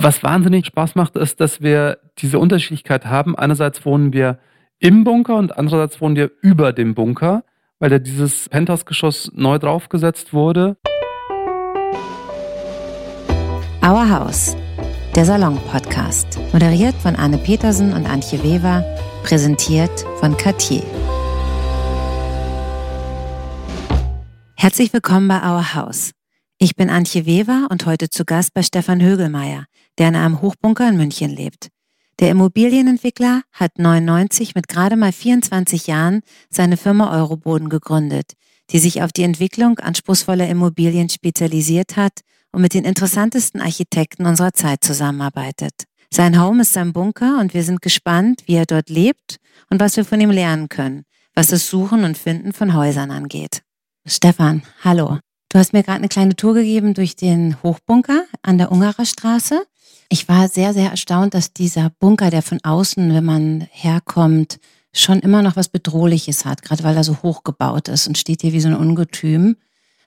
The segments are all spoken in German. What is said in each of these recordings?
Was wahnsinnig Spaß macht, ist, dass wir diese Unterschiedlichkeit haben. Einerseits wohnen wir im Bunker und andererseits wohnen wir über dem Bunker, weil da dieses Penthouse-Geschoss neu draufgesetzt wurde. Our House, der Salon-Podcast. Moderiert von Anne Petersen und Antje Weber, präsentiert von Cartier. Herzlich willkommen bei Our House. Ich bin Antje Weber und heute zu Gast bei Stefan Högelmeier, der in einem Hochbunker in München lebt. Der Immobilienentwickler hat 99 mit gerade mal 24 Jahren seine Firma Euroboden gegründet, die sich auf die Entwicklung anspruchsvoller Immobilien spezialisiert hat und mit den interessantesten Architekten unserer Zeit zusammenarbeitet. Sein Home ist sein Bunker und wir sind gespannt, wie er dort lebt und was wir von ihm lernen können, was das Suchen und Finden von Häusern angeht. Stefan, hallo. Du hast mir gerade eine kleine Tour gegeben durch den Hochbunker an der Ungarer Straße. Ich war sehr, sehr erstaunt, dass dieser Bunker, der von außen, wenn man herkommt, schon immer noch was Bedrohliches hat, gerade weil er so hoch gebaut ist und steht hier wie so ein Ungetüm.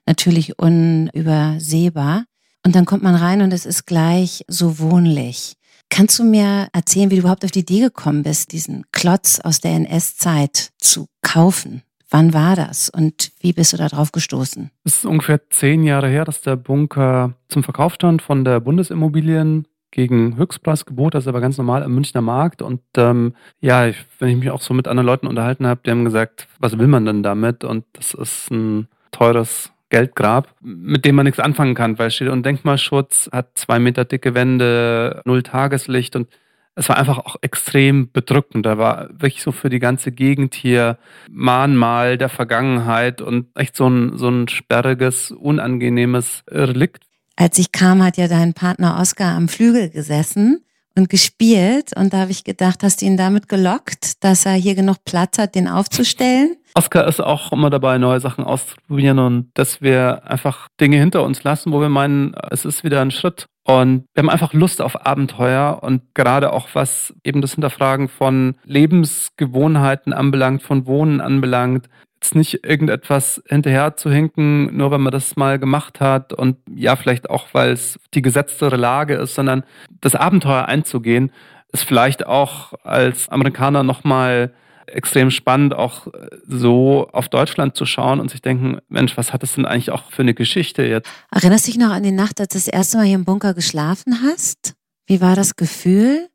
Natürlich unübersehbar. Und dann kommt man rein und es ist gleich so wohnlich. Kannst du mir erzählen, wie du überhaupt auf die Idee gekommen bist, diesen Klotz aus der NS-Zeit zu kaufen? Wann war das und wie bist du da drauf gestoßen? Es ist ungefähr zehn Jahre her, dass der Bunker zum Verkauf stand von der Bundesimmobilien gegen Höchstpreisgebot, das ist aber ganz normal am Münchner Markt. Und ähm, ja, ich, wenn ich mich auch so mit anderen Leuten unterhalten habe, die haben gesagt, was will man denn damit? Und das ist ein teures Geldgrab, mit dem man nichts anfangen kann, weil steht und Denkmalschutz hat zwei Meter dicke Wände, null Tageslicht und es war einfach auch extrem bedrückend. Da war wirklich so für die ganze Gegend hier Mahnmal der Vergangenheit und echt so ein, so ein sperriges, unangenehmes Relikt. Als ich kam, hat ja dein Partner Oskar am Flügel gesessen und gespielt. Und da habe ich gedacht, hast du ihn damit gelockt, dass er hier genug Platz hat, den aufzustellen? Oskar ist auch immer dabei, neue Sachen auszuprobieren und dass wir einfach Dinge hinter uns lassen, wo wir meinen, es ist wieder ein Schritt. Und wir haben einfach Lust auf Abenteuer und gerade auch was eben das Hinterfragen von Lebensgewohnheiten anbelangt, von Wohnen anbelangt, jetzt nicht irgendetwas hinterher zu hinken, nur weil man das mal gemacht hat und ja, vielleicht auch, weil es die gesetztere Lage ist, sondern das Abenteuer einzugehen, ist vielleicht auch als Amerikaner nochmal extrem spannend, auch so auf Deutschland zu schauen und sich denken, Mensch, was hat das denn eigentlich auch für eine Geschichte jetzt? Erinnerst du dich noch an die Nacht, als du das erste Mal hier im Bunker geschlafen hast? Wie war das Gefühl?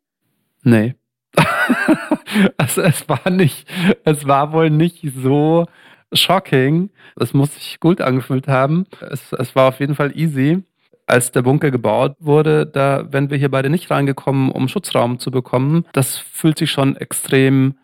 Nee. also es war nicht, es war wohl nicht so shocking. Es muss sich gut angefühlt haben. Es, es war auf jeden Fall easy. Als der Bunker gebaut wurde, da wären wir hier beide nicht reingekommen, um Schutzraum zu bekommen. Das fühlt sich schon extrem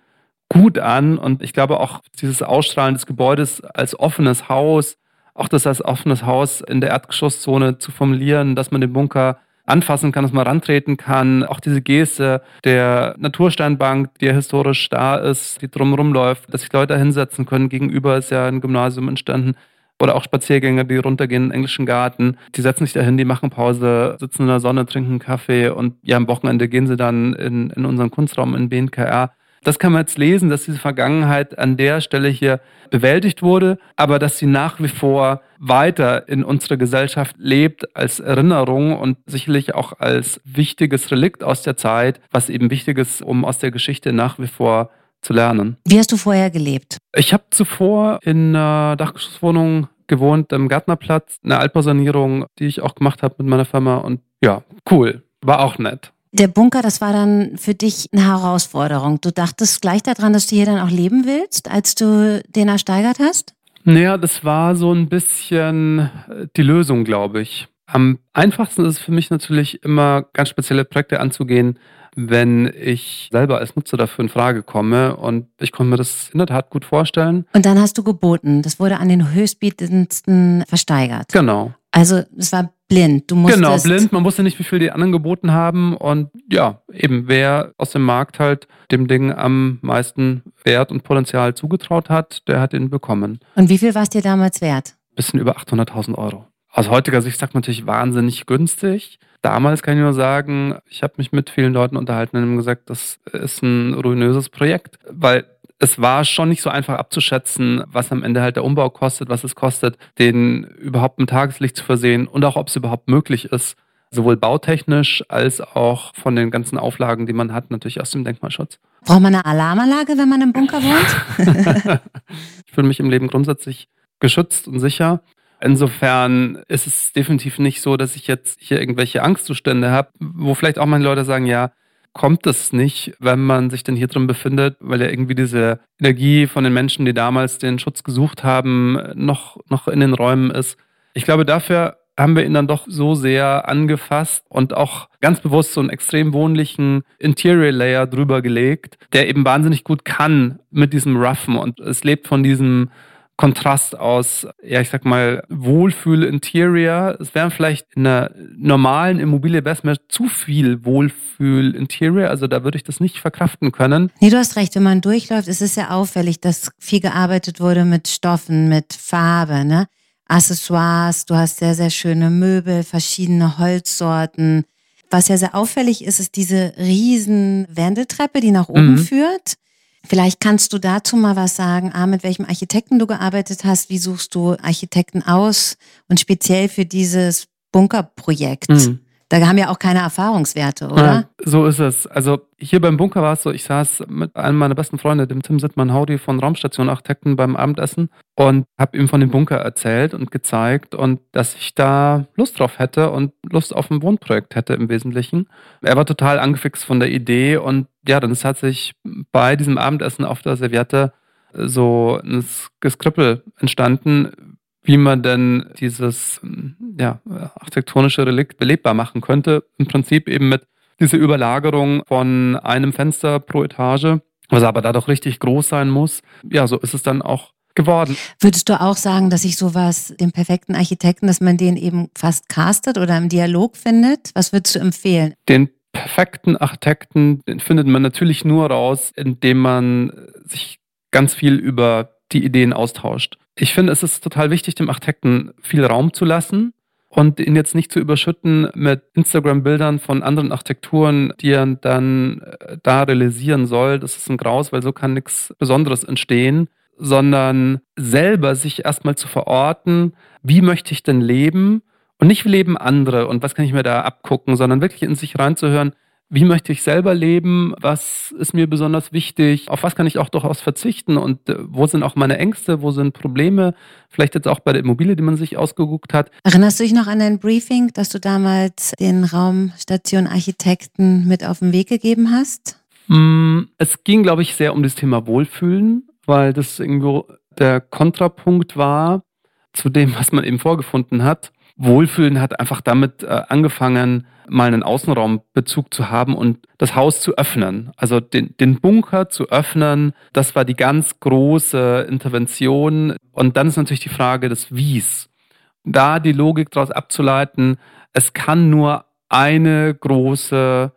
gut an. Und ich glaube auch dieses Ausstrahlen des Gebäudes als offenes Haus, auch das als offenes Haus in der Erdgeschosszone zu formulieren, dass man den Bunker anfassen kann, dass man rantreten kann. Auch diese Geste der Natursteinbank, die ja historisch da ist, die drumherum läuft, dass sich Leute hinsetzen können. Gegenüber ist ja ein Gymnasium entstanden. Oder auch Spaziergänger, die runtergehen in den englischen Garten. Die setzen sich dahin, die machen Pause, sitzen in der Sonne, trinken Kaffee und ja, am Wochenende gehen sie dann in, in unseren Kunstraum in BNKR. Das kann man jetzt lesen, dass diese Vergangenheit an der Stelle hier bewältigt wurde, aber dass sie nach wie vor weiter in unserer Gesellschaft lebt als Erinnerung und sicherlich auch als wichtiges Relikt aus der Zeit, was eben wichtig ist, um aus der Geschichte nach wie vor zu lernen. Wie hast du vorher gelebt? Ich habe zuvor in einer Dachgeschosswohnung gewohnt am Gärtnerplatz, eine Altbausanierung, die ich auch gemacht habe mit meiner Firma und ja, cool, war auch nett. Der Bunker, das war dann für dich eine Herausforderung. Du dachtest gleich daran, dass du hier dann auch leben willst, als du den ersteigert hast? Naja, das war so ein bisschen äh, die Lösung, glaube ich. Am einfachsten ist es für mich natürlich immer ganz spezielle Projekte anzugehen, wenn ich selber als Nutzer dafür in Frage komme. Und ich konnte mir das in der Tat gut vorstellen. Und dann hast du geboten. Das wurde an den höchstbietendsten versteigert. Genau. Also es war blind. Du musstest genau, blind. Man wusste nicht, wie viel die anderen geboten haben. Und ja, eben wer aus dem Markt halt dem Ding am meisten Wert und Potenzial zugetraut hat, der hat ihn bekommen. Und wie viel war es dir damals wert? Bisschen über 800.000 Euro. Aus heutiger Sicht sagt man natürlich wahnsinnig günstig. Damals kann ich nur sagen, ich habe mich mit vielen Leuten unterhalten und gesagt, das ist ein ruinöses Projekt, weil es war schon nicht so einfach abzuschätzen, was am Ende halt der Umbau kostet, was es kostet, den überhaupt mit Tageslicht zu versehen und auch ob es überhaupt möglich ist, sowohl bautechnisch als auch von den ganzen Auflagen, die man hat, natürlich aus dem Denkmalschutz. Braucht man eine Alarmanlage, wenn man im Bunker wohnt? ich fühle mich im Leben grundsätzlich geschützt und sicher. Insofern ist es definitiv nicht so, dass ich jetzt hier irgendwelche Angstzustände habe, wo vielleicht auch meine Leute sagen, ja, kommt es nicht, wenn man sich denn hier drin befindet, weil ja irgendwie diese Energie von den Menschen, die damals den Schutz gesucht haben, noch, noch in den Räumen ist. Ich glaube, dafür haben wir ihn dann doch so sehr angefasst und auch ganz bewusst so einen extrem wohnlichen Interior Layer drüber gelegt, der eben wahnsinnig gut kann mit diesem Roughen und es lebt von diesem Kontrast aus, ja, ich sag mal, Wohlfühl-Interior. Es wären vielleicht in einer normalen Immobilie mir zu viel Wohlfühl-Interior. Also da würde ich das nicht verkraften können. Nee, du hast recht. Wenn man durchläuft, ist es ja auffällig, dass viel gearbeitet wurde mit Stoffen, mit Farbe, ne? Accessoires, du hast sehr, sehr schöne Möbel, verschiedene Holzsorten. Was ja sehr auffällig ist, ist diese riesen Wendeltreppe, die nach oben mhm. führt. Vielleicht kannst du dazu mal was sagen, A, mit welchem Architekten du gearbeitet hast, wie suchst du Architekten aus und speziell für dieses Bunkerprojekt. Mhm. Da haben ja auch keine Erfahrungswerte, oder? Ja, so ist es. Also hier beim Bunker war es so, ich saß mit einem meiner besten Freunde, dem Tim Sittmann Haudi von Raumstation Architekten beim Abendessen und habe ihm von dem Bunker erzählt und gezeigt und dass ich da Lust drauf hätte und Lust auf ein Wohnprojekt hätte im Wesentlichen. Er war total angefixt von der Idee und ja, dann hat sich bei diesem Abendessen auf der Serviette so ein Geskrippel entstanden, wie man denn dieses ja, architektonische Relikt belebbar machen könnte. Im Prinzip eben mit dieser Überlagerung von einem Fenster pro Etage, was aber dadurch richtig groß sein muss. Ja, so ist es dann auch geworden. Würdest du auch sagen, dass ich sowas, den perfekten Architekten, dass man den eben fast castet oder im Dialog findet? Was würdest du empfehlen? Den perfekten Architekten, findet man natürlich nur raus, indem man sich ganz viel über die Ideen austauscht. Ich finde, es ist total wichtig, dem Architekten viel Raum zu lassen und ihn jetzt nicht zu überschütten mit Instagram-Bildern von anderen Architekturen, die er dann äh, da realisieren soll. Das ist ein Graus, weil so kann nichts Besonderes entstehen, sondern selber sich erstmal zu verorten, wie möchte ich denn leben und nicht wie leben andere und was kann ich mir da abgucken, sondern wirklich in sich reinzuhören, wie möchte ich selber leben, was ist mir besonders wichtig, auf was kann ich auch durchaus verzichten und äh, wo sind auch meine Ängste, wo sind Probleme, vielleicht jetzt auch bei der Immobilie, die man sich ausgeguckt hat. Erinnerst du dich noch an dein Briefing, dass du damals den Raumstation Architekten mit auf den Weg gegeben hast? Mm, es ging, glaube ich, sehr um das Thema Wohlfühlen, weil das irgendwo der Kontrapunkt war zu dem, was man eben vorgefunden hat. Wohlfühlen hat einfach damit äh, angefangen, mal einen Außenraumbezug zu haben und das Haus zu öffnen. Also den, den Bunker zu öffnen, das war die ganz große Intervention. Und dann ist natürlich die Frage des Wies. Da die Logik daraus abzuleiten, es kann nur eine große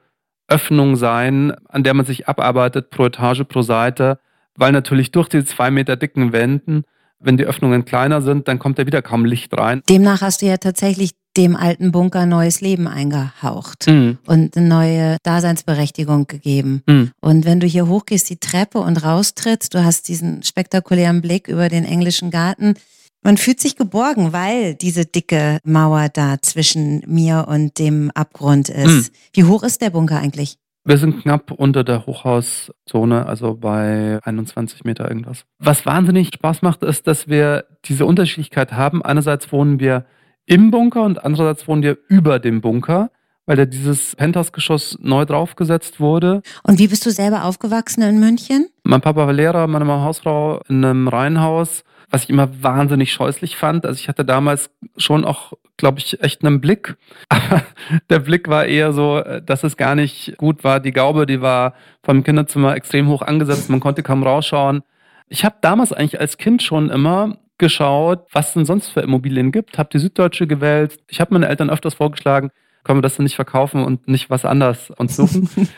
Öffnung sein, an der man sich abarbeitet pro Etage, pro Seite, weil natürlich durch die zwei Meter dicken Wänden wenn die Öffnungen kleiner sind, dann kommt da wieder kaum Licht rein. Demnach hast du ja tatsächlich dem alten Bunker neues Leben eingehaucht mhm. und eine neue Daseinsberechtigung gegeben. Mhm. Und wenn du hier hochgehst, die Treppe und raustrittst, du hast diesen spektakulären Blick über den englischen Garten. Man fühlt sich geborgen, weil diese dicke Mauer da zwischen mir und dem Abgrund ist. Mhm. Wie hoch ist der Bunker eigentlich? Wir sind knapp unter der Hochhauszone, also bei 21 Meter irgendwas. Was wahnsinnig Spaß macht, ist, dass wir diese Unterschiedlichkeit haben. Einerseits wohnen wir im Bunker und andererseits wohnen wir über dem Bunker, weil da dieses Penthouse-Geschoss neu draufgesetzt wurde. Und wie bist du selber aufgewachsen in München? Mein Papa war Lehrer, meine Mama Hausfrau in einem Reihenhaus was ich immer wahnsinnig scheußlich fand. Also ich hatte damals schon auch, glaube ich, echt einen Blick. Aber der Blick war eher so, dass es gar nicht gut war. Die Gaube, die war vom Kinderzimmer extrem hoch angesetzt. Man konnte kaum rausschauen. Ich habe damals eigentlich als Kind schon immer geschaut, was es denn sonst für Immobilien gibt. Habe die Süddeutsche gewählt. Ich habe meine Eltern öfters vorgeschlagen, können wir das denn nicht verkaufen und nicht was anderes uns suchen,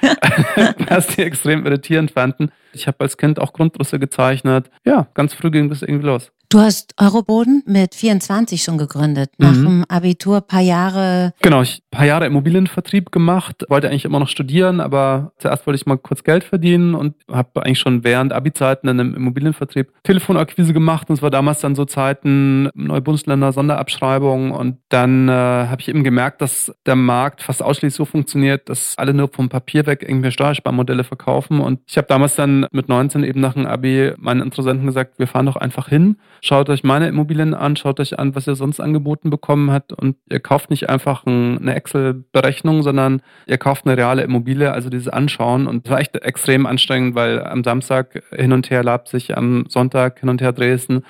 was die extrem irritierend fanden. Ich habe als Kind auch Grundrisse gezeichnet. Ja, ganz früh ging das irgendwie los. Du hast Euroboden mit 24 schon gegründet, nach mhm. dem Abitur paar Jahre. Genau, ich paar Jahre Immobilienvertrieb gemacht, wollte eigentlich immer noch studieren, aber zuerst wollte ich mal kurz Geld verdienen und habe eigentlich schon während Abi-Zeiten in einem Immobilienvertrieb Telefonakquise gemacht und es war damals dann so Zeiten neue Bundesländer Sonderabschreibung und dann äh, habe ich eben gemerkt, dass der Markt fast ausschließlich so funktioniert, dass alle nur vom Papier weg irgendwie Steuersparmodelle verkaufen und ich habe damals dann mit 19 eben nach dem Abi meinen Interessenten gesagt, wir fahren doch einfach hin Schaut euch meine Immobilien an, schaut euch an, was ihr sonst angeboten bekommen habt und ihr kauft nicht einfach eine Excel-Berechnung, sondern ihr kauft eine reale Immobilie, also dieses Anschauen. Und das war echt extrem anstrengend, weil am Samstag hin und her Leipzig, am Sonntag hin und her Dresden,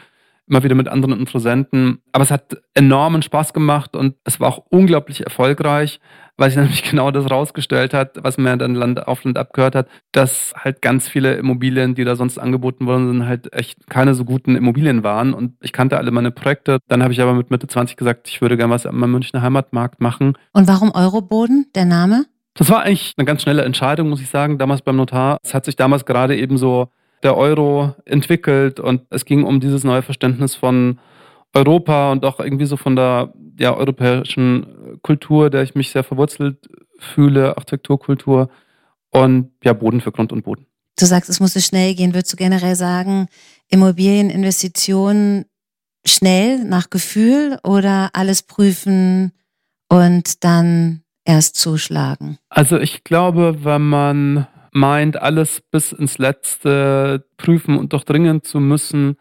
immer wieder mit anderen Interessenten. Aber es hat enormen Spaß gemacht und es war auch unglaublich erfolgreich weil sich nämlich genau das rausgestellt hat, was mir dann Land auf Land abgehört hat, dass halt ganz viele Immobilien, die da sonst angeboten worden sind, halt echt keine so guten Immobilien waren. Und ich kannte alle meine Projekte. Dann habe ich aber mit Mitte 20 gesagt, ich würde gerne was am Münchner Heimatmarkt machen. Und warum Euroboden, der Name? Das war eigentlich eine ganz schnelle Entscheidung, muss ich sagen, damals beim Notar. Es hat sich damals gerade eben so der Euro entwickelt und es ging um dieses neue Verständnis von Europa und auch irgendwie so von der ja, europäischen Kultur, der ich mich sehr verwurzelt fühle, Architekturkultur und ja, Boden für Grund und Boden. Du sagst, es musste schnell gehen. Würdest du generell sagen, Immobilieninvestitionen schnell nach Gefühl oder alles prüfen und dann erst zuschlagen? Also ich glaube, wenn man meint, alles bis ins Letzte prüfen und durchdringen zu müssen,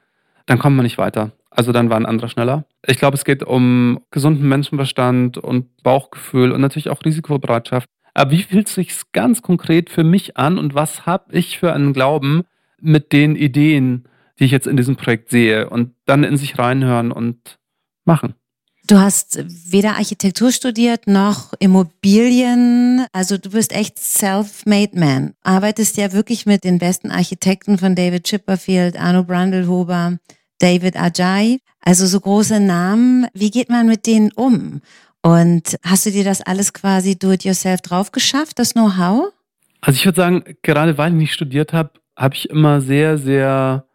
dann kommt man nicht weiter. Also dann war ein anderer schneller. Ich glaube, es geht um gesunden Menschenverstand und Bauchgefühl und natürlich auch Risikobereitschaft. Aber wie fühlt es sich ganz konkret für mich an und was habe ich für einen Glauben mit den Ideen, die ich jetzt in diesem Projekt sehe und dann in sich reinhören und machen? Du hast weder Architektur studiert noch Immobilien. Also du bist echt self-made man. Arbeitest ja wirklich mit den besten Architekten von David Chipperfield, Arno Brandelhuber, David Ajay, also so große Namen. Wie geht man mit denen um? Und hast du dir das alles quasi do-it-yourself drauf geschafft, das Know-how? Also ich würde sagen, gerade weil ich nicht studiert habe, habe ich immer sehr, sehr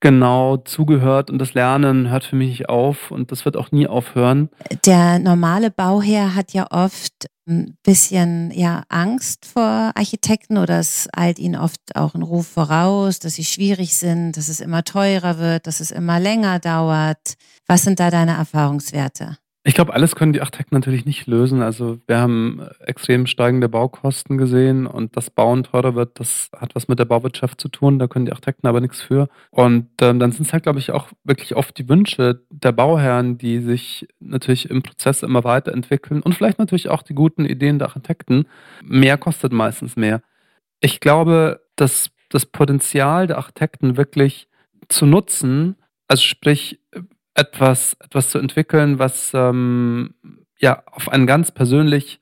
genau zugehört und das Lernen hört für mich auf und das wird auch nie aufhören. Der normale Bauherr hat ja oft ein bisschen ja, Angst vor Architekten oder es eilt ihnen oft auch ein Ruf voraus, dass sie schwierig sind, dass es immer teurer wird, dass es immer länger dauert. Was sind da deine Erfahrungswerte? Ich glaube, alles können die Architekten natürlich nicht lösen. Also wir haben extrem steigende Baukosten gesehen und das Bauen teurer wird, das hat was mit der Bauwirtschaft zu tun. Da können die Architekten aber nichts für. Und ähm, dann sind es halt, glaube ich, auch wirklich oft die Wünsche der Bauherren, die sich natürlich im Prozess immer weiterentwickeln und vielleicht natürlich auch die guten Ideen der Architekten. Mehr kostet meistens mehr. Ich glaube, dass das Potenzial der Architekten wirklich zu nutzen, also sprich etwas, etwas zu entwickeln, was ähm, ja auf einen ganz persönlich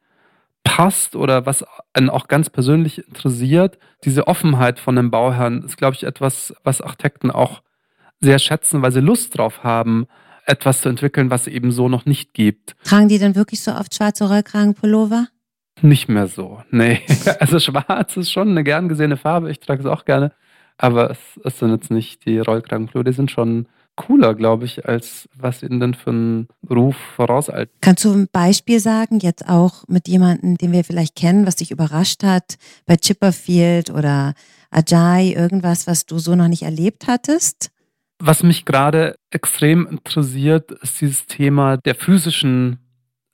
passt oder was einen auch ganz persönlich interessiert. Diese Offenheit von dem Bauherrn ist, glaube ich, etwas, was Architekten auch sehr schätzen, weil sie Lust drauf haben, etwas zu entwickeln, was eben so noch nicht gibt. Tragen die denn wirklich so oft schwarze Rollkragenpullover? Nicht mehr so, nee. Also schwarz ist schon eine gern gesehene Farbe, ich trage es auch gerne. Aber es, es sind jetzt nicht die Rollkragenpullover, die sind schon cooler, glaube ich, als was ihnen denn für einen Ruf vorauseilt. Kannst du ein Beispiel sagen, jetzt auch mit jemandem, den wir vielleicht kennen, was dich überrascht hat, bei Chipperfield oder Ajay, irgendwas, was du so noch nicht erlebt hattest? Was mich gerade extrem interessiert, ist dieses Thema der physischen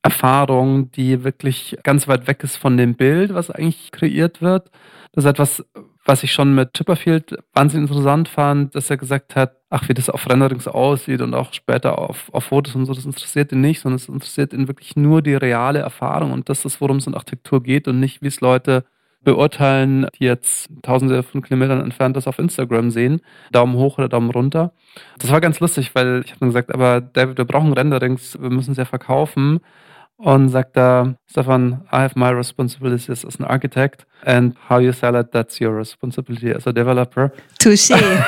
Erfahrung, die wirklich ganz weit weg ist von dem Bild, was eigentlich kreiert wird. Das ist etwas, was ich schon mit Chipperfield wahnsinnig interessant fand, dass er gesagt hat, ach, wie das auf Renderings aussieht und auch später auf, auf Fotos und so, das interessiert ihn nicht, sondern es interessiert ihn wirklich nur die reale Erfahrung und das ist, worum es in Architektur geht und nicht, wie es Leute beurteilen, die jetzt tausende von Kilometern entfernt das auf Instagram sehen. Daumen hoch oder Daumen runter. Das war ganz lustig, weil ich habe dann gesagt, aber David, wir brauchen Renderings, wir müssen es ja verkaufen und sagt da, Stefan, I have my responsibilities as an architect and how you sell it, that's your responsibility as a developer. Touché.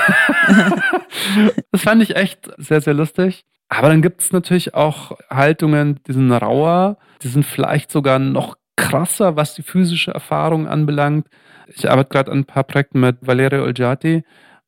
das fand ich echt sehr, sehr lustig. Aber dann gibt es natürlich auch Haltungen, die sind rauer, die sind vielleicht sogar noch krasser, was die physische Erfahrung anbelangt. Ich arbeite gerade an ein paar Projekten mit Valerio Olgiati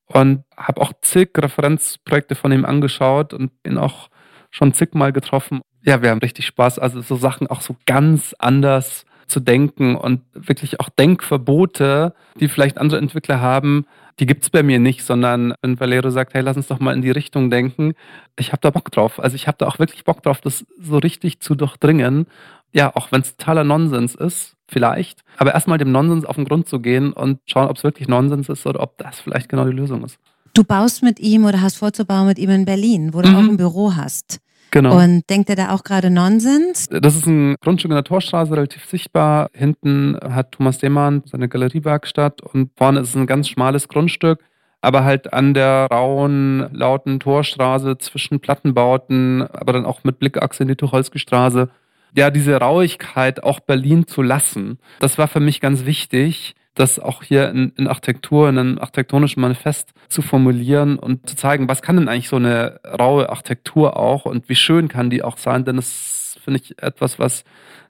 und habe auch zig Referenzprojekte von ihm angeschaut und ihn auch schon zigmal getroffen. Ja, wir haben richtig Spaß. Also so Sachen auch so ganz anders zu denken und wirklich auch Denkverbote, die vielleicht andere Entwickler haben, die gibt es bei mir nicht, sondern wenn Valero sagt, hey, lass uns doch mal in die Richtung denken, ich habe da Bock drauf. Also ich habe da auch wirklich Bock drauf, das so richtig zu durchdringen. Ja, auch wenn es totaler Nonsens ist, vielleicht, aber erstmal dem Nonsens auf den Grund zu gehen und schauen, ob es wirklich Nonsens ist oder ob das vielleicht genau die Lösung ist. Du baust mit ihm oder hast vorzubauen mit ihm in Berlin, wo du mhm. auch ein Büro hast. Genau. Und denkt er da auch gerade Nonsens? Das ist ein Grundstück in der Torstraße, relativ sichtbar. Hinten hat Thomas Demann seine Galeriewerkstatt und vorne ist es ein ganz schmales Grundstück aber halt an der rauen, lauten Torstraße zwischen Plattenbauten, aber dann auch mit Blickachse in die Tucholsky-Straße. Ja, diese Rauigkeit auch Berlin zu lassen, das war für mich ganz wichtig das auch hier in, in Architektur, in einem architektonischen Manifest zu formulieren und zu zeigen, was kann denn eigentlich so eine raue Architektur auch und wie schön kann die auch sein, denn das finde ich etwas, was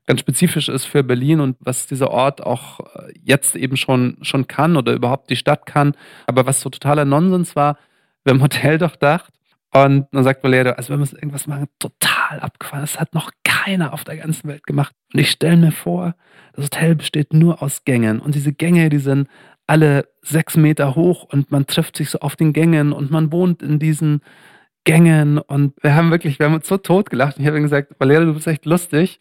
ganz spezifisch ist für Berlin und was dieser Ort auch äh, jetzt eben schon, schon kann oder überhaupt die Stadt kann. Aber was so totaler Nonsens war, wir haben Hotel durchdacht und dann sagt Valerio, also wir müssen irgendwas machen, total abgefahren. Das hat noch keiner auf der ganzen Welt gemacht. Und ich stelle mir vor, das Hotel besteht nur aus Gängen. Und diese Gänge, die sind alle sechs Meter hoch und man trifft sich so auf den Gängen und man wohnt in diesen Gängen. Und wir haben wirklich, wir haben uns so tot gelacht. Und ich habe ihm gesagt, Valerio, du bist echt lustig,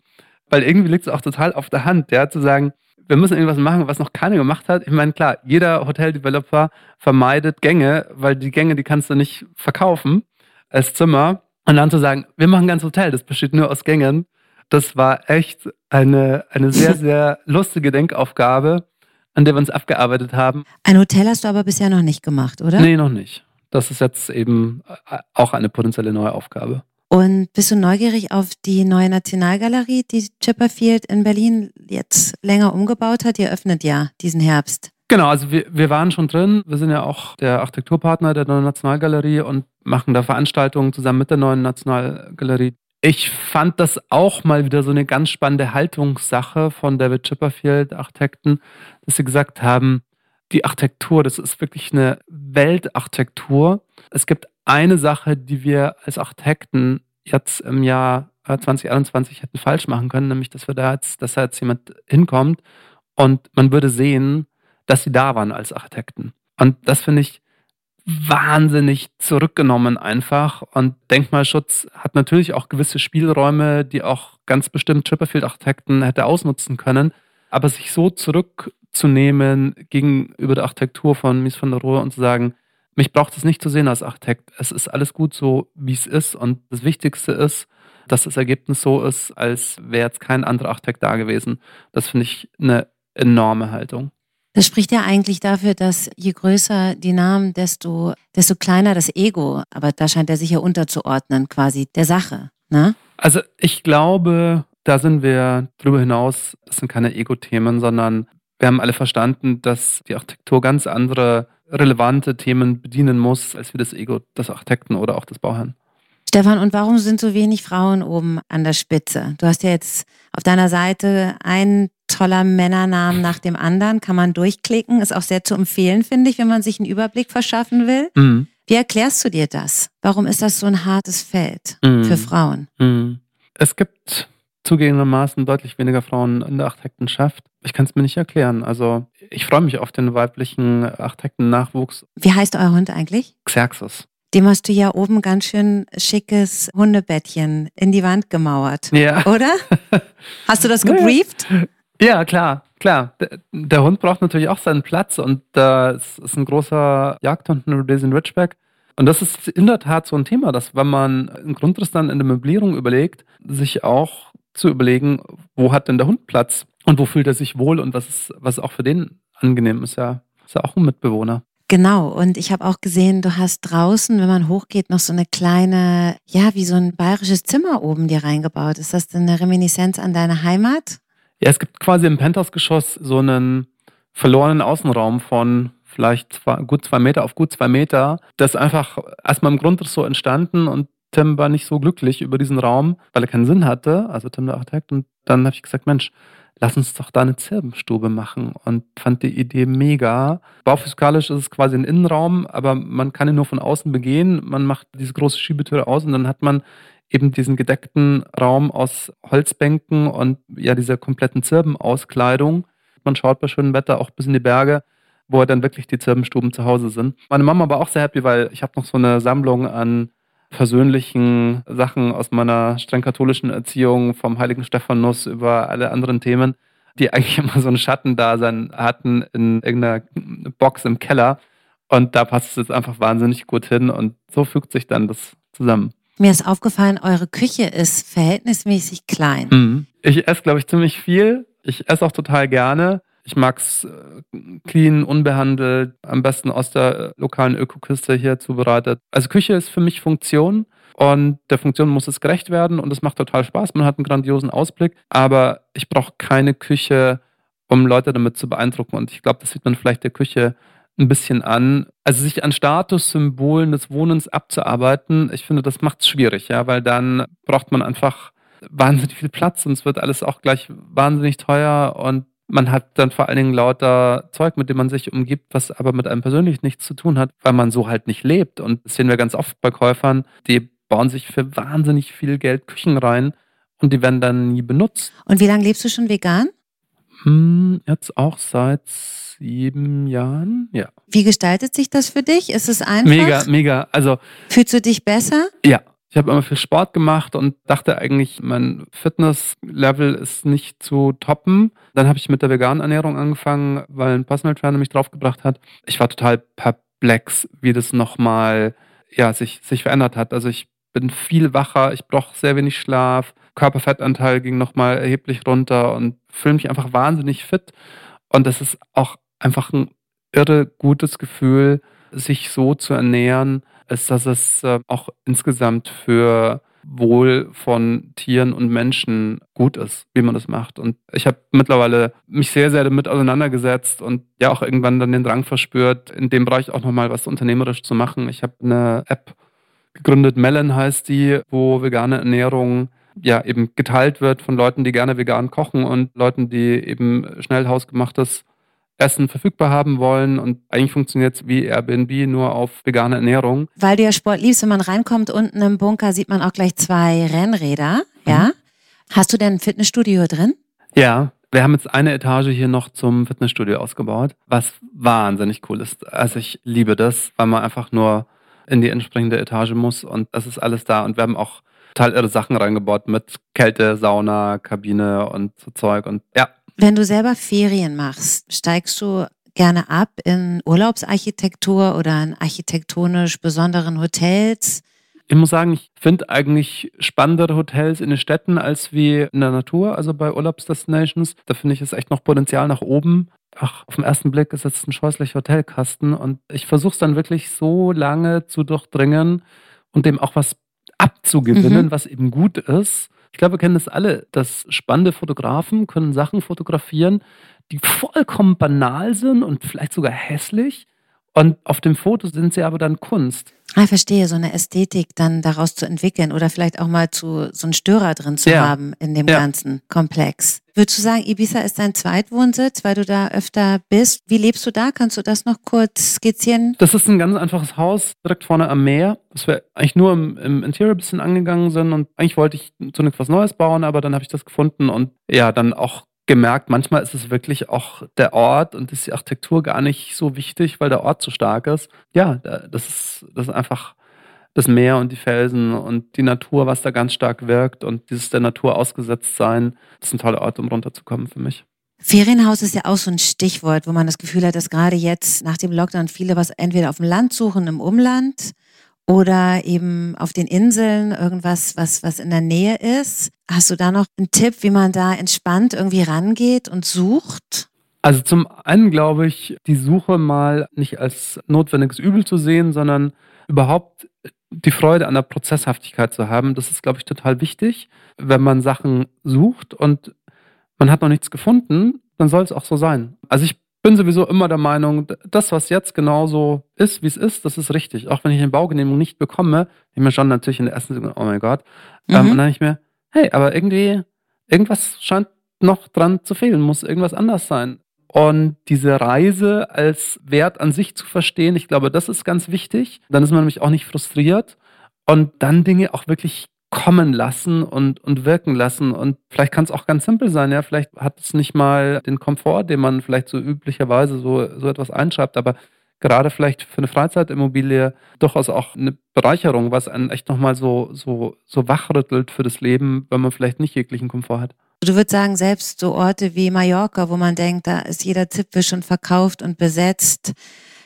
weil irgendwie liegt es auch total auf der Hand, ja, zu sagen, wir müssen irgendwas machen, was noch keiner gemacht hat. Ich meine, klar, jeder Hotel-Developer vermeidet Gänge, weil die Gänge, die kannst du nicht verkaufen als Zimmer und dann zu sagen, wir machen ein ganzes Hotel, das besteht nur aus Gängen. Das war echt eine, eine sehr, sehr lustige Denkaufgabe, an der wir uns abgearbeitet haben. Ein Hotel hast du aber bisher noch nicht gemacht, oder? Nee, noch nicht. Das ist jetzt eben äh, auch eine potenzielle neue Aufgabe. Und bist du neugierig auf die neue Nationalgalerie, die Chipperfield in Berlin jetzt länger umgebaut hat? Ihr öffnet ja diesen Herbst. Genau, also wir, wir waren schon drin. Wir sind ja auch der Architekturpartner der neuen Nationalgalerie und machen da Veranstaltungen zusammen mit der neuen Nationalgalerie. Ich fand das auch mal wieder so eine ganz spannende Haltungssache von David Chipperfield, Architekten, dass sie gesagt haben, die Architektur, das ist wirklich eine Weltarchitektur. Es gibt eine Sache, die wir als Architekten jetzt im Jahr 2021 hätten falsch machen können, nämlich dass wir da jetzt, dass da jetzt jemand hinkommt und man würde sehen, dass sie da waren als Architekten. Und das finde ich wahnsinnig zurückgenommen einfach. Und Denkmalschutz hat natürlich auch gewisse Spielräume, die auch ganz bestimmt Chipperfield-Architekten hätte ausnutzen können. Aber sich so zurückzunehmen gegenüber der Architektur von Mies van der Rohe und zu sagen, mich braucht es nicht zu sehen als Architekt. Es ist alles gut so, wie es ist. Und das Wichtigste ist, dass das Ergebnis so ist, als wäre jetzt kein anderer Architekt da gewesen. Das finde ich eine enorme Haltung. Das spricht ja eigentlich dafür, dass je größer die Namen, desto, desto kleiner das Ego. Aber da scheint er sich ja unterzuordnen, quasi der Sache. Ne? Also ich glaube, da sind wir drüber hinaus, das sind keine Ego-Themen, sondern wir haben alle verstanden, dass die Architektur ganz andere relevante Themen bedienen muss, als wie das Ego des Architekten oder auch des Bauherrn. Stefan, und warum sind so wenig Frauen oben an der Spitze? Du hast ja jetzt auf deiner Seite einen toller Männernamen nach dem anderen, kann man durchklicken, ist auch sehr zu empfehlen, finde ich, wenn man sich einen Überblick verschaffen will. Mhm. Wie erklärst du dir das? Warum ist das so ein hartes Feld mhm. für Frauen? Mhm. Es gibt zugegebenermaßen deutlich weniger Frauen in der Architektenschaft. Ich kann es mir nicht erklären. Also ich freue mich auf den weiblichen Architektennachwuchs. Wie heißt euer Hund eigentlich? Xerxes. Dem hast du ja oben ganz schön schickes Hundebettchen in die Wand gemauert. Ja. Oder? Hast du das gebrieft? Ja, klar, klar. Der, Hund braucht natürlich auch seinen Platz und das ist ein großer Jagdhund, ein Rhodesian Ridgeback. Und das ist in der Tat so ein Thema, dass wenn man einen Grundriss dann in der Möblierung überlegt, sich auch zu überlegen, wo hat denn der Hund Platz und wo fühlt er sich wohl und was ist, was auch für den angenehm ist, ja, ist ja auch ein Mitbewohner. Genau, und ich habe auch gesehen, du hast draußen, wenn man hochgeht, noch so eine kleine, ja, wie so ein bayerisches Zimmer oben dir reingebaut. Ist das denn eine Reminiszenz an deine Heimat? Ja, es gibt quasi im Penthouse-Geschoss so einen verlorenen Außenraum von vielleicht zwei, gut zwei Meter auf gut zwei Meter. Das ist einfach erstmal im Grundriss so entstanden und Tim war nicht so glücklich über diesen Raum, weil er keinen Sinn hatte, also Tim der Architekt. Und dann habe ich gesagt, Mensch, lass uns doch da eine Zirbenstube machen und fand die Idee mega. Bauphysikalisch ist es quasi ein Innenraum, aber man kann ihn nur von außen begehen. Man macht diese große Schiebetür aus und dann hat man eben diesen gedeckten Raum aus Holzbänken und ja, dieser kompletten Zirbenauskleidung. Man schaut bei schönem Wetter auch bis in die Berge, wo dann wirklich die Zirbenstuben zu Hause sind. Meine Mama war auch sehr happy, weil ich habe noch so eine Sammlung an persönlichen Sachen aus meiner streng katholischen Erziehung, vom heiligen Stephanus über alle anderen Themen, die eigentlich immer so einen Schattendasein hatten in irgendeiner Box im Keller. Und da passt es jetzt einfach wahnsinnig gut hin und so fügt sich dann das zusammen. Mir ist aufgefallen, eure Küche ist verhältnismäßig klein. Mhm. Ich esse, glaube ich, ziemlich viel. Ich esse auch total gerne. Ich mag es äh, clean, unbehandelt, am besten aus der äh, lokalen Ökoküste hier zubereitet. Also Küche ist für mich Funktion und der Funktion muss es gerecht werden und es macht total Spaß. Man hat einen grandiosen Ausblick, aber ich brauche keine Küche, um Leute damit zu beeindrucken und ich glaube, das sieht man vielleicht der Küche ein bisschen an. Also sich an Statussymbolen des Wohnens abzuarbeiten, ich finde, das macht es schwierig, ja, weil dann braucht man einfach wahnsinnig viel Platz und es wird alles auch gleich wahnsinnig teuer und man hat dann vor allen Dingen lauter Zeug, mit dem man sich umgibt, was aber mit einem persönlich nichts zu tun hat, weil man so halt nicht lebt. Und das sehen wir ganz oft bei Käufern, die bauen sich für wahnsinnig viel Geld Küchen rein und die werden dann nie benutzt. Und wie lange lebst du schon vegan? Hm, jetzt auch seit sieben Jahren, ja. Wie gestaltet sich das für dich? Ist es einfach? Mega, mega. Also. Fühlst du dich besser? Ja, ich habe immer viel Sport gemacht und dachte eigentlich, mein Fitnesslevel ist nicht zu toppen. Dann habe ich mit der veganen Ernährung angefangen, weil ein Personal Trainer mich draufgebracht hat. Ich war total perplex, wie das nochmal ja, sich, sich verändert hat. Also ich bin viel wacher, ich brauche sehr wenig Schlaf, Körperfettanteil ging nochmal erheblich runter und fühle mich einfach wahnsinnig fit. Und das ist auch einfach ein irre gutes Gefühl, sich so zu ernähren, ist, dass es äh, auch insgesamt für Wohl von Tieren und Menschen gut ist, wie man das macht. Und ich habe mittlerweile mich sehr, sehr damit auseinandergesetzt und ja auch irgendwann dann den Drang verspürt, in dem Bereich auch nochmal was unternehmerisch zu machen. Ich habe eine App gegründet, Melon heißt die, wo vegane Ernährung ja eben geteilt wird von Leuten, die gerne vegan kochen und Leuten, die eben schnell hausgemachtes Essen verfügbar haben wollen. Und eigentlich funktioniert es wie Airbnb nur auf vegane Ernährung. Weil du ja Sport liebst, wenn man reinkommt, unten im Bunker sieht man auch gleich zwei Rennräder. Ja. Mhm. Hast du denn ein Fitnessstudio drin? Ja, wir haben jetzt eine Etage hier noch zum Fitnessstudio ausgebaut, was wahnsinnig cool ist. Also ich liebe das, weil man einfach nur in die entsprechende Etage muss und das ist alles da. Und wir haben auch total irre Sachen reingebaut mit Kälte, Sauna, Kabine und so Zeug. Und ja, wenn du selber Ferien machst, steigst du gerne ab in Urlaubsarchitektur oder in architektonisch besonderen Hotels? Ich muss sagen, ich finde eigentlich spannendere Hotels in den Städten als wie in der Natur, also bei Urlaubsdestinations. Da finde ich es echt noch Potenzial nach oben. Ach, auf den ersten Blick ist jetzt ein scheußlicher Hotelkasten und ich versuche es dann wirklich so lange zu durchdringen und dem auch was abzugewinnen, mhm. was eben gut ist ich glaube, wir kennen das alle, dass spannende Fotografen können Sachen fotografieren, die vollkommen banal sind und vielleicht sogar hässlich. Und auf dem Foto sind sie aber dann Kunst. Ah, verstehe, so eine Ästhetik dann daraus zu entwickeln oder vielleicht auch mal zu so einen Störer drin zu ja. haben in dem ja. ganzen Komplex. Würdest du sagen, Ibiza ist dein Zweitwohnsitz, weil du da öfter bist? Wie lebst du da? Kannst du das noch kurz skizzieren? Das ist ein ganz einfaches Haus direkt vorne am Meer, das wir eigentlich nur im, im Interior ein bisschen angegangen sind und eigentlich wollte ich zunächst was Neues bauen, aber dann habe ich das gefunden und ja, dann auch gemerkt, manchmal ist es wirklich auch der Ort und ist die Architektur gar nicht so wichtig, weil der Ort so stark ist. Ja, das ist, das ist einfach das Meer und die Felsen und die Natur, was da ganz stark wirkt und dieses der Natur ausgesetzt sein, das ist ein toller Ort, um runterzukommen für mich. Ferienhaus ist ja auch so ein Stichwort, wo man das Gefühl hat, dass gerade jetzt nach dem Lockdown viele was entweder auf dem Land suchen, im Umland oder eben auf den Inseln irgendwas, was, was in der Nähe ist. Hast du da noch einen Tipp, wie man da entspannt irgendwie rangeht und sucht? Also zum einen glaube ich, die Suche mal nicht als notwendiges Übel zu sehen, sondern überhaupt die Freude an der Prozesshaftigkeit zu haben. Das ist, glaube ich, total wichtig. Wenn man Sachen sucht und man hat noch nichts gefunden, dann soll es auch so sein. Also ich bin sowieso immer der Meinung, das, was jetzt genauso ist, wie es ist, das ist richtig. Auch wenn ich eine Baugenehmigung nicht bekomme, ich mir schon natürlich in der ersten Sekunde, oh mein Gott, ähm, mhm. ähm, und dann ich mir, hey, aber irgendwie, irgendwas scheint noch dran zu fehlen, muss irgendwas anders sein. Und diese Reise als Wert an sich zu verstehen, ich glaube, das ist ganz wichtig. Dann ist man nämlich auch nicht frustriert und dann Dinge auch wirklich kommen lassen und, und wirken lassen. Und vielleicht kann es auch ganz simpel sein, ja. Vielleicht hat es nicht mal den Komfort, den man vielleicht so üblicherweise so, so etwas einschreibt, aber gerade vielleicht für eine Freizeitimmobilie durchaus auch eine Bereicherung, was einen echt nochmal so, so, so wachrüttelt für das Leben, wenn man vielleicht nicht jeglichen Komfort hat. Du würdest sagen, selbst so Orte wie Mallorca, wo man denkt, da ist jeder Zipfel schon verkauft und besetzt,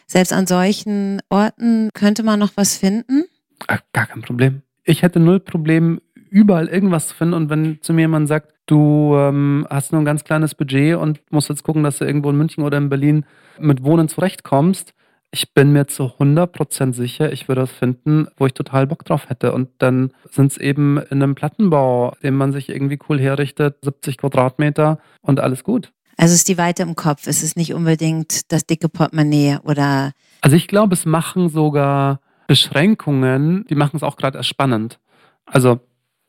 selbst an solchen Orten könnte man noch was finden? Gar kein Problem. Ich hätte null Problem, überall irgendwas zu finden. Und wenn zu mir jemand sagt, du ähm, hast nur ein ganz kleines Budget und musst jetzt gucken, dass du irgendwo in München oder in Berlin mit Wohnen zurechtkommst, ich bin mir zu 100% sicher, ich würde das finden, wo ich total Bock drauf hätte. Und dann sind es eben in einem Plattenbau, den man sich irgendwie cool herrichtet, 70 Quadratmeter und alles gut. Also ist die Weite im Kopf, es ist nicht unbedingt das dicke Portemonnaie oder. Also ich glaube, es machen sogar Beschränkungen, die machen es auch gerade erst spannend. Also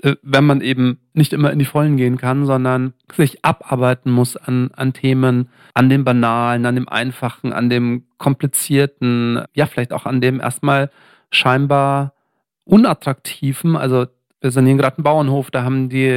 äh, wenn man eben nicht immer in die Vollen gehen kann, sondern sich abarbeiten muss an, an Themen, an dem Banalen, an dem Einfachen, an dem Komplizierten, ja, vielleicht auch an dem erstmal scheinbar Unattraktiven. Also wir hier gerade ein Bauernhof, da haben die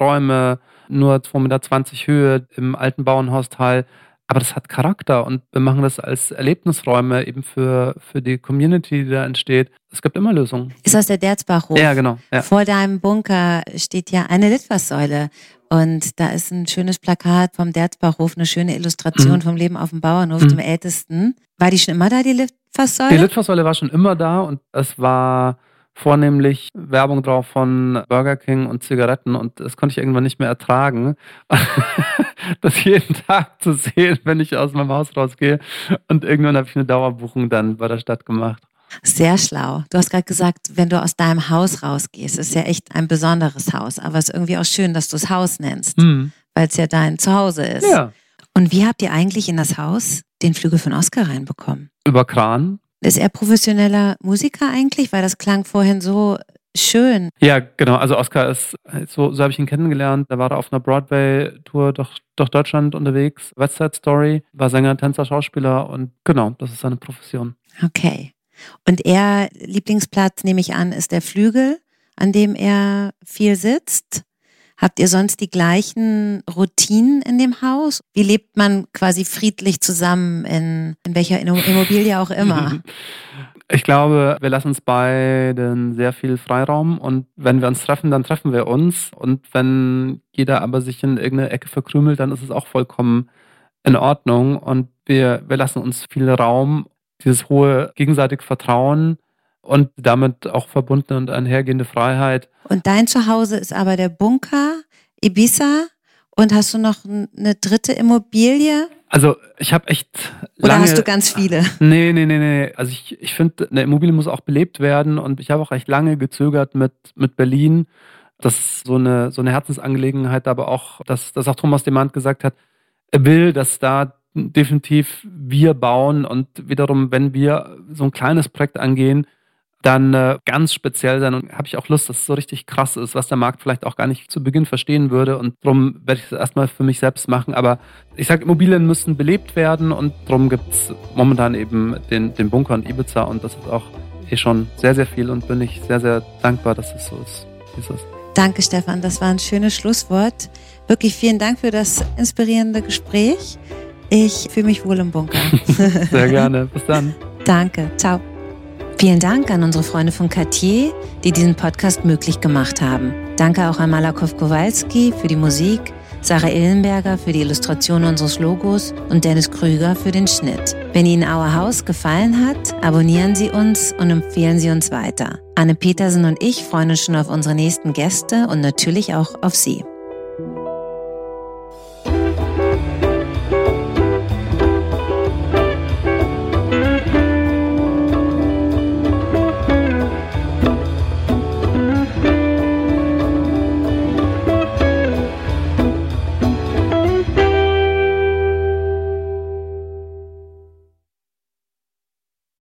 Räume nur 2,20 Meter Höhe im alten Bauernhausteil. Aber das hat Charakter und wir machen das als Erlebnisräume eben für, für die Community, die da entsteht. Es gibt immer Lösungen. Ist aus der Derzbachhof. Ja, genau. Ja. Vor deinem Bunker steht ja eine Litfaßsäule. Und da ist ein schönes Plakat vom Derzbachhof, eine schöne Illustration mhm. vom Leben auf dem Bauernhof, mhm. dem ältesten. War die schon immer da, die Litfaßsäule? Die Litfaßsäule war schon immer da und es war vornehmlich Werbung drauf von Burger King und Zigaretten und das konnte ich irgendwann nicht mehr ertragen, das jeden Tag zu sehen, wenn ich aus meinem Haus rausgehe und irgendwann habe ich eine Dauerbuchung dann bei der Stadt gemacht. Sehr schlau. Du hast gerade gesagt, wenn du aus deinem Haus rausgehst, ist ja echt ein besonderes Haus, aber es ist irgendwie auch schön, dass du es Haus nennst, mhm. weil es ja dein Zuhause ist. Ja. Und wie habt ihr eigentlich in das Haus den Flügel von Oscar reinbekommen? Über Kran. Ist er professioneller Musiker eigentlich? Weil das klang vorhin so schön. Ja, genau. Also Oscar ist, so, so habe ich ihn kennengelernt. Da war er auf einer Broadway-Tour durch, durch Deutschland unterwegs. West Side Story, war Sänger, Tänzer, Schauspieler und genau, das ist seine Profession. Okay. Und er, Lieblingsplatz, nehme ich an, ist der Flügel, an dem er viel sitzt. Habt ihr sonst die gleichen Routinen in dem Haus? Wie lebt man quasi friedlich zusammen in, in welcher Immobilie auch immer? Ich glaube, wir lassen uns beiden sehr viel Freiraum und wenn wir uns treffen, dann treffen wir uns. Und wenn jeder aber sich in irgendeine Ecke verkrümelt, dann ist es auch vollkommen in Ordnung. Und wir, wir lassen uns viel Raum, dieses hohe gegenseitige Vertrauen und damit auch verbundene und einhergehende Freiheit. Und dein Zuhause ist aber der Bunker, Ibiza. Und hast du noch eine dritte Immobilie? Also ich habe echt Oder lange, hast du ganz viele? Nee, nee, nee, nee. Also ich, ich finde, eine Immobilie muss auch belebt werden und ich habe auch echt lange gezögert mit, mit Berlin. Das ist so eine, so eine Herzensangelegenheit, aber auch, dass, dass auch Thomas Demand gesagt hat, er will, dass da definitiv wir bauen und wiederum, wenn wir so ein kleines Projekt angehen, dann äh, ganz speziell sein und habe ich auch Lust, dass es so richtig krass ist, was der Markt vielleicht auch gar nicht zu Beginn verstehen würde und darum werde ich es erstmal für mich selbst machen. Aber ich sage, Immobilien müssen belebt werden und darum gibt es momentan eben den, den Bunker und Ibiza und das ist auch eh schon sehr, sehr viel und bin ich sehr, sehr dankbar, dass es so ist, wie es ist. Danke, Stefan. Das war ein schönes Schlusswort. Wirklich vielen Dank für das inspirierende Gespräch. Ich fühle mich wohl im Bunker. sehr gerne. Bis dann. Danke. Ciao. Vielen Dank an unsere Freunde von Cartier, die diesen Podcast möglich gemacht haben. Danke auch an Malakow Kowalski für die Musik, Sarah Illenberger für die Illustration unseres Logos und Dennis Krüger für den Schnitt. Wenn Ihnen Our House gefallen hat, abonnieren Sie uns und empfehlen Sie uns weiter. Anne Petersen und ich freuen uns schon auf unsere nächsten Gäste und natürlich auch auf Sie.